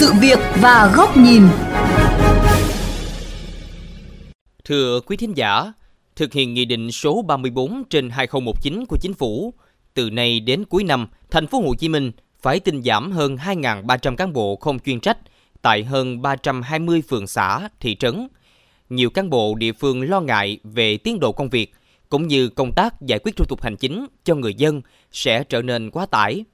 sự việc và góc nhìn. Thưa quý thính giả, thực hiện Nghị định số 34 trên 2019 của Chính phủ, từ nay đến cuối năm, thành phố Hồ Chí Minh phải tinh giảm hơn 2.300 cán bộ không chuyên trách tại hơn 320 phường xã, thị trấn. Nhiều cán bộ địa phương lo ngại về tiến độ công việc cũng như công tác giải quyết thủ tục hành chính cho người dân sẽ trở nên quá tải.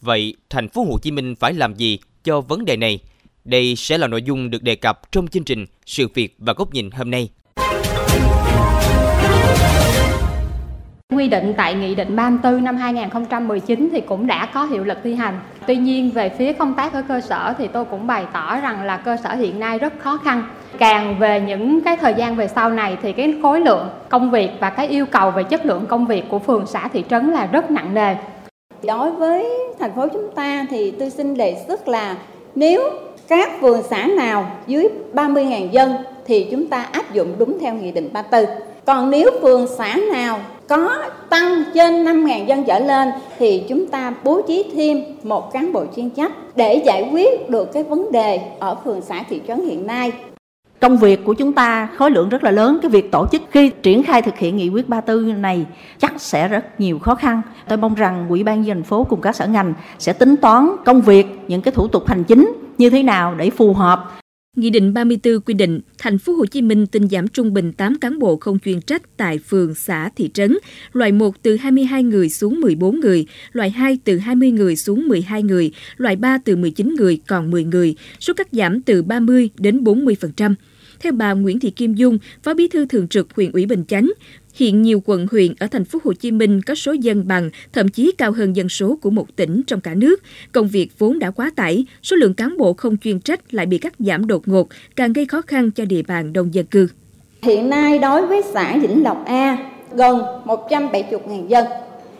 Vậy, thành phố Hồ Chí Minh phải làm gì cho vấn đề này? Đây sẽ là nội dung được đề cập trong chương trình Sự việc và góc nhìn hôm nay. Quy định tại Nghị định 34 năm 2019 thì cũng đã có hiệu lực thi hành. Tuy nhiên, về phía công tác ở cơ sở thì tôi cũng bày tỏ rằng là cơ sở hiện nay rất khó khăn. Càng về những cái thời gian về sau này thì cái khối lượng công việc và cái yêu cầu về chất lượng công việc của phường, xã, thị trấn là rất nặng nề. Đối với thành phố chúng ta thì tôi xin đề xuất là nếu các phường xã nào dưới 30.000 dân thì chúng ta áp dụng đúng theo Nghị định 34. Còn nếu phường xã nào có tăng trên 5.000 dân trở lên thì chúng ta bố trí thêm một cán bộ chuyên trách để giải quyết được cái vấn đề ở phường xã thị trấn hiện nay. Công việc của chúng ta khối lượng rất là lớn, cái việc tổ chức khi triển khai thực hiện nghị quyết 34 này chắc sẽ rất nhiều khó khăn. Tôi mong rằng Ủy ban dân thành phố cùng các sở ngành sẽ tính toán công việc, những cái thủ tục hành chính như thế nào để phù hợp Nghị định 34 quy định thành phố Hồ Chí Minh tinh giảm trung bình 8 cán bộ không chuyên trách tại phường, xã, thị trấn, loại 1 từ 22 người xuống 14 người, loại 2 từ 20 người xuống 12 người, loại 3 từ 19 người còn 10 người, số cắt giảm từ 30 đến 40%. Theo bà Nguyễn Thị Kim Dung, Phó Bí thư Thường trực huyện ủy Bình Chánh, Hiện nhiều quận huyện ở thành phố Hồ Chí Minh có số dân bằng, thậm chí cao hơn dân số của một tỉnh trong cả nước. Công việc vốn đã quá tải, số lượng cán bộ không chuyên trách lại bị cắt giảm đột ngột, càng gây khó khăn cho địa bàn đông dân cư. Hiện nay đối với xã Vĩnh Lộc A, gần 170.000 dân.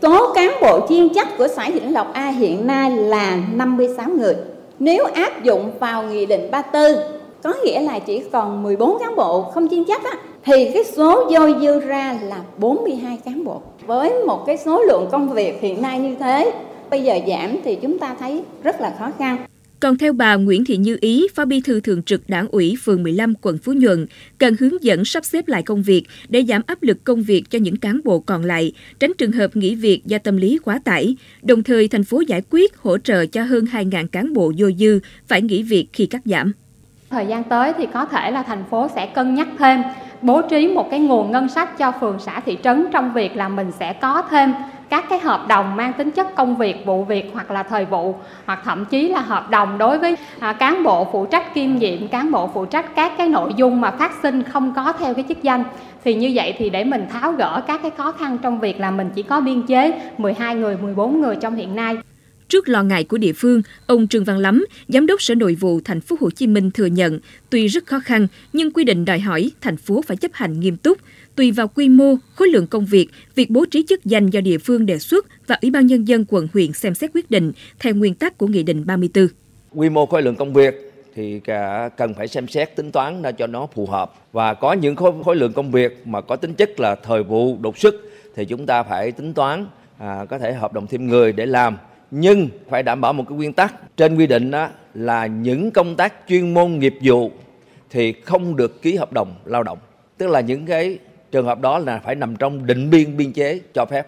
Số cán bộ chuyên trách của xã Vĩnh Lộc A hiện nay là 56 người. Nếu áp dụng vào Nghị định 34 có nghĩa là chỉ còn 14 cán bộ không chuyên trách á, thì cái số dôi dư ra là 42 cán bộ. Với một cái số lượng công việc hiện nay như thế, bây giờ giảm thì chúng ta thấy rất là khó khăn. Còn theo bà Nguyễn Thị Như Ý, Phó Bí thư Thường trực Đảng ủy phường 15 quận Phú Nhuận, cần hướng dẫn sắp xếp lại công việc để giảm áp lực công việc cho những cán bộ còn lại, tránh trường hợp nghỉ việc do tâm lý quá tải. Đồng thời, thành phố giải quyết hỗ trợ cho hơn 2.000 cán bộ vô dư phải nghỉ việc khi cắt giảm. Thời gian tới thì có thể là thành phố sẽ cân nhắc thêm bố trí một cái nguồn ngân sách cho phường xã thị trấn trong việc là mình sẽ có thêm các cái hợp đồng mang tính chất công việc vụ việc hoặc là thời vụ hoặc thậm chí là hợp đồng đối với à, cán bộ phụ trách kiêm nhiệm cán bộ phụ trách các cái nội dung mà phát sinh không có theo cái chức danh. Thì như vậy thì để mình tháo gỡ các cái khó khăn trong việc là mình chỉ có biên chế 12 người 14 người trong hiện nay. Trước lo ngại của địa phương, ông Trương Văn Lắm, giám đốc Sở Nội vụ thành phố Hồ Chí Minh thừa nhận, tuy rất khó khăn nhưng quy định đòi hỏi thành phố phải chấp hành nghiêm túc, tùy vào quy mô, khối lượng công việc, việc bố trí chức danh do địa phương đề xuất và Ủy ban nhân dân quận huyện xem xét quyết định theo nguyên tắc của Nghị định 34. Quy mô khối lượng công việc thì cả cần phải xem xét tính toán ra cho nó phù hợp. Và có những khối, khối lượng công việc mà có tính chất là thời vụ đột xuất thì chúng ta phải tính toán à, có thể hợp đồng thêm người để làm nhưng phải đảm bảo một cái nguyên tắc. Trên quy định đó là những công tác chuyên môn nghiệp vụ thì không được ký hợp đồng lao động. Tức là những cái trường hợp đó là phải nằm trong định biên biên chế cho phép.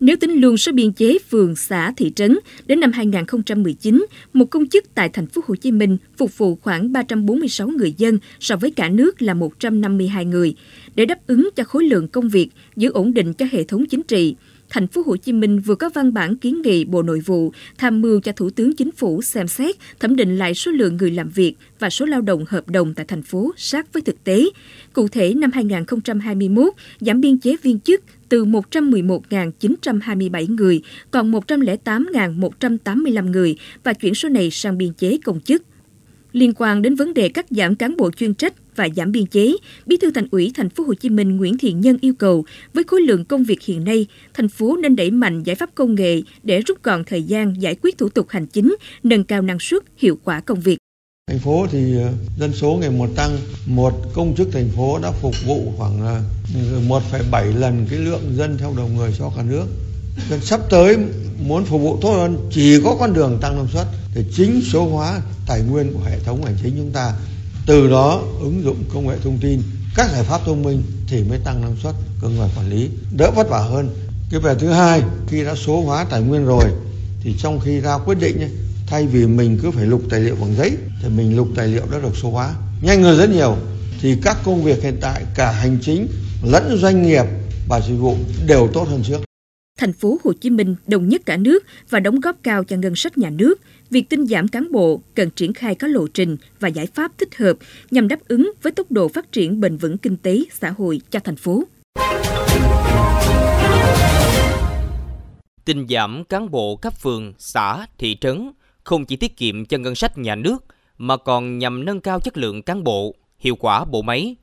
Nếu tính luôn số biên chế phường, xã, thị trấn, đến năm 2019, một công chức tại thành phố Hồ Chí Minh phục vụ khoảng 346 người dân so với cả nước là 152 người. Để đáp ứng cho khối lượng công việc, giữ ổn định cho hệ thống chính trị, thành phố Hồ Chí Minh vừa có văn bản kiến nghị Bộ Nội vụ tham mưu cho Thủ tướng Chính phủ xem xét thẩm định lại số lượng người làm việc và số lao động hợp đồng tại thành phố sát với thực tế. Cụ thể, năm 2021, giảm biên chế viên chức từ 111.927 người còn 108.185 người và chuyển số này sang biên chế công chức. Liên quan đến vấn đề cắt giảm cán bộ chuyên trách và giảm biên chế, Bí thư Thành ủy Thành phố Hồ Chí Minh Nguyễn Thiện Nhân yêu cầu với khối lượng công việc hiện nay, thành phố nên đẩy mạnh giải pháp công nghệ để rút gọn thời gian giải quyết thủ tục hành chính, nâng cao năng suất, hiệu quả công việc. Thành phố thì ờ, dân số ngày một tăng, một công chức thành phố đã phục vụ khoảng ờ, 1,7 lần cái lượng dân theo đầu người cho cả nước. Nên sắp tới muốn phục vụ tốt hơn chỉ có con đường tăng năng suất thì chính số hóa tài nguyên của hệ thống hành chính chúng ta từ đó ứng dụng công nghệ thông tin các giải pháp thông minh thì mới tăng năng suất của người quản lý đỡ vất vả hơn. Cái về thứ hai khi đã số hóa tài nguyên rồi thì trong khi ra quyết định ấy, thay vì mình cứ phải lục tài liệu bằng giấy thì mình lục tài liệu đã được số hóa nhanh hơn rất nhiều. Thì các công việc hiện tại cả hành chính lẫn doanh nghiệp và dịch vụ đều tốt hơn trước thành phố Hồ Chí Minh đồng nhất cả nước và đóng góp cao cho ngân sách nhà nước, việc tinh giảm cán bộ cần triển khai có lộ trình và giải pháp thích hợp nhằm đáp ứng với tốc độ phát triển bền vững kinh tế xã hội cho thành phố. Tinh giảm cán bộ cấp phường, xã, thị trấn không chỉ tiết kiệm cho ngân sách nhà nước mà còn nhằm nâng cao chất lượng cán bộ, hiệu quả bộ máy.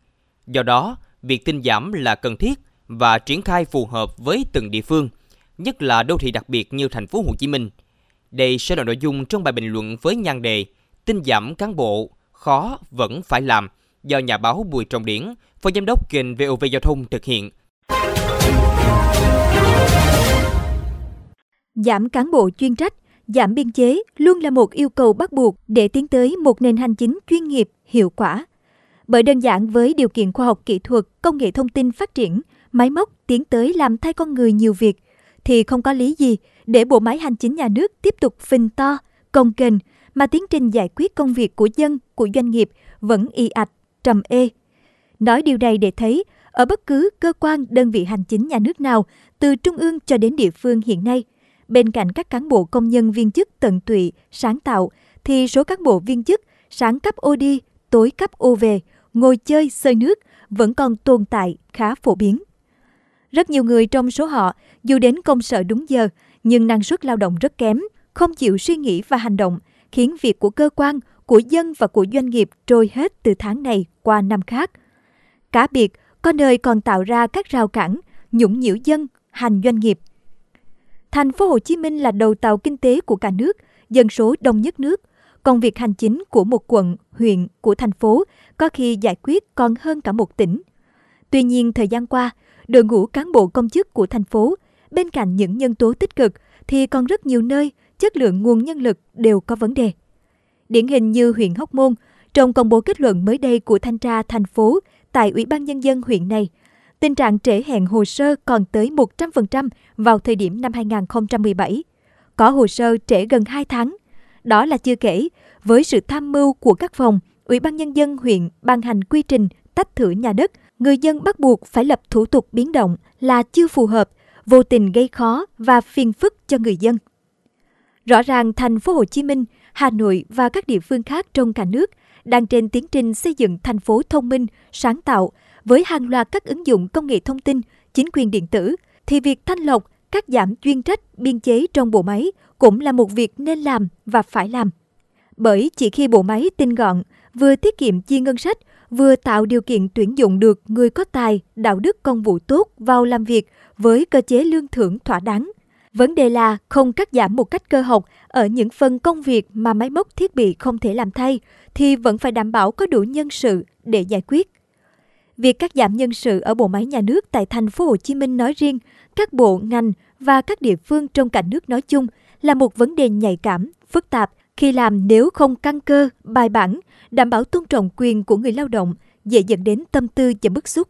Do đó, việc tinh giảm là cần thiết và triển khai phù hợp với từng địa phương, nhất là đô thị đặc biệt như thành phố Hồ Chí Minh. Đây sẽ là nội dung trong bài bình luận với nhan đề Tinh giảm cán bộ, khó vẫn phải làm do nhà báo Bùi Trọng Điển, phó giám đốc kênh VOV Giao thông thực hiện. Giảm cán bộ chuyên trách, giảm biên chế luôn là một yêu cầu bắt buộc để tiến tới một nền hành chính chuyên nghiệp, hiệu quả. Bởi đơn giản với điều kiện khoa học kỹ thuật, công nghệ thông tin phát triển, máy móc tiến tới làm thay con người nhiều việc, thì không có lý gì để bộ máy hành chính nhà nước tiếp tục phình to, công kềnh mà tiến trình giải quyết công việc của dân, của doanh nghiệp vẫn y ạch, trầm ê. Nói điều này để thấy, ở bất cứ cơ quan, đơn vị hành chính nhà nước nào, từ trung ương cho đến địa phương hiện nay, bên cạnh các cán bộ công nhân viên chức tận tụy, sáng tạo, thì số cán bộ viên chức sáng cấp ô đi, tối cấp ô về, ngồi chơi, sơi nước vẫn còn tồn tại khá phổ biến. Rất nhiều người trong số họ dù đến công sở đúng giờ nhưng năng suất lao động rất kém, không chịu suy nghĩ và hành động, khiến việc của cơ quan, của dân và của doanh nghiệp trôi hết từ tháng này qua năm khác. Cá biệt, có nơi còn tạo ra các rào cản, nhũng nhiễu dân, hành doanh nghiệp. Thành phố Hồ Chí Minh là đầu tàu kinh tế của cả nước, dân số đông nhất nước. công việc hành chính của một quận, huyện, của thành phố có khi giải quyết còn hơn cả một tỉnh. Tuy nhiên, thời gian qua, đội ngũ cán bộ công chức của thành phố, bên cạnh những nhân tố tích cực thì còn rất nhiều nơi chất lượng nguồn nhân lực đều có vấn đề. Điển hình như huyện Hóc Môn, trong công bố kết luận mới đây của thanh tra thành phố tại Ủy ban Nhân dân huyện này, tình trạng trễ hẹn hồ sơ còn tới 100% vào thời điểm năm 2017. Có hồ sơ trễ gần 2 tháng. Đó là chưa kể, với sự tham mưu của các phòng, Ủy ban Nhân dân huyện ban hành quy trình tách thửa nhà đất, người dân bắt buộc phải lập thủ tục biến động là chưa phù hợp, vô tình gây khó và phiền phức cho người dân. Rõ ràng thành phố Hồ Chí Minh, Hà Nội và các địa phương khác trong cả nước đang trên tiến trình xây dựng thành phố thông minh, sáng tạo với hàng loạt các ứng dụng công nghệ thông tin, chính quyền điện tử thì việc thanh lọc, cắt giảm chuyên trách, biên chế trong bộ máy cũng là một việc nên làm và phải làm. Bởi chỉ khi bộ máy tinh gọn, vừa tiết kiệm chi ngân sách, vừa tạo điều kiện tuyển dụng được người có tài, đạo đức công vụ tốt vào làm việc với cơ chế lương thưởng thỏa đáng. Vấn đề là không cắt giảm một cách cơ học ở những phần công việc mà máy móc thiết bị không thể làm thay thì vẫn phải đảm bảo có đủ nhân sự để giải quyết. Việc cắt giảm nhân sự ở bộ máy nhà nước tại thành phố Hồ Chí Minh nói riêng, các bộ, ngành và các địa phương trong cả nước nói chung là một vấn đề nhạy cảm, phức tạp khi làm nếu không căn cơ, bài bản, đảm bảo tôn trọng quyền của người lao động, dễ dẫn đến tâm tư và bức xúc.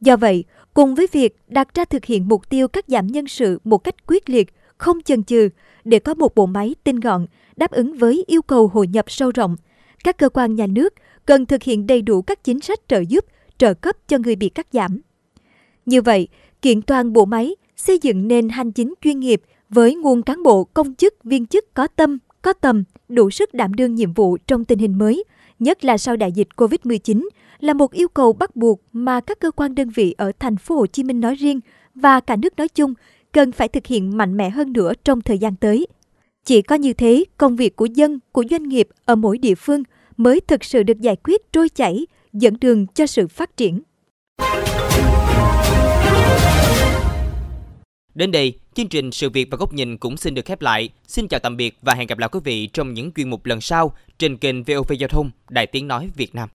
Do vậy, cùng với việc đặt ra thực hiện mục tiêu cắt giảm nhân sự một cách quyết liệt, không chần chừ để có một bộ máy tinh gọn, đáp ứng với yêu cầu hội nhập sâu rộng, các cơ quan nhà nước cần thực hiện đầy đủ các chính sách trợ giúp, trợ cấp cho người bị cắt giảm. Như vậy, kiện toàn bộ máy, xây dựng nền hành chính chuyên nghiệp với nguồn cán bộ công chức viên chức có tâm, có tầm, đủ sức đảm đương nhiệm vụ trong tình hình mới, nhất là sau đại dịch Covid-19, là một yêu cầu bắt buộc mà các cơ quan đơn vị ở thành phố Hồ Chí Minh nói riêng và cả nước nói chung cần phải thực hiện mạnh mẽ hơn nữa trong thời gian tới. Chỉ có như thế, công việc của dân, của doanh nghiệp ở mỗi địa phương mới thực sự được giải quyết trôi chảy, dẫn đường cho sự phát triển. Đến đây, chương trình Sự việc và góc nhìn cũng xin được khép lại. Xin chào tạm biệt và hẹn gặp lại quý vị trong những chuyên mục lần sau trên kênh VOV Giao thông Đài Tiếng Nói Việt Nam.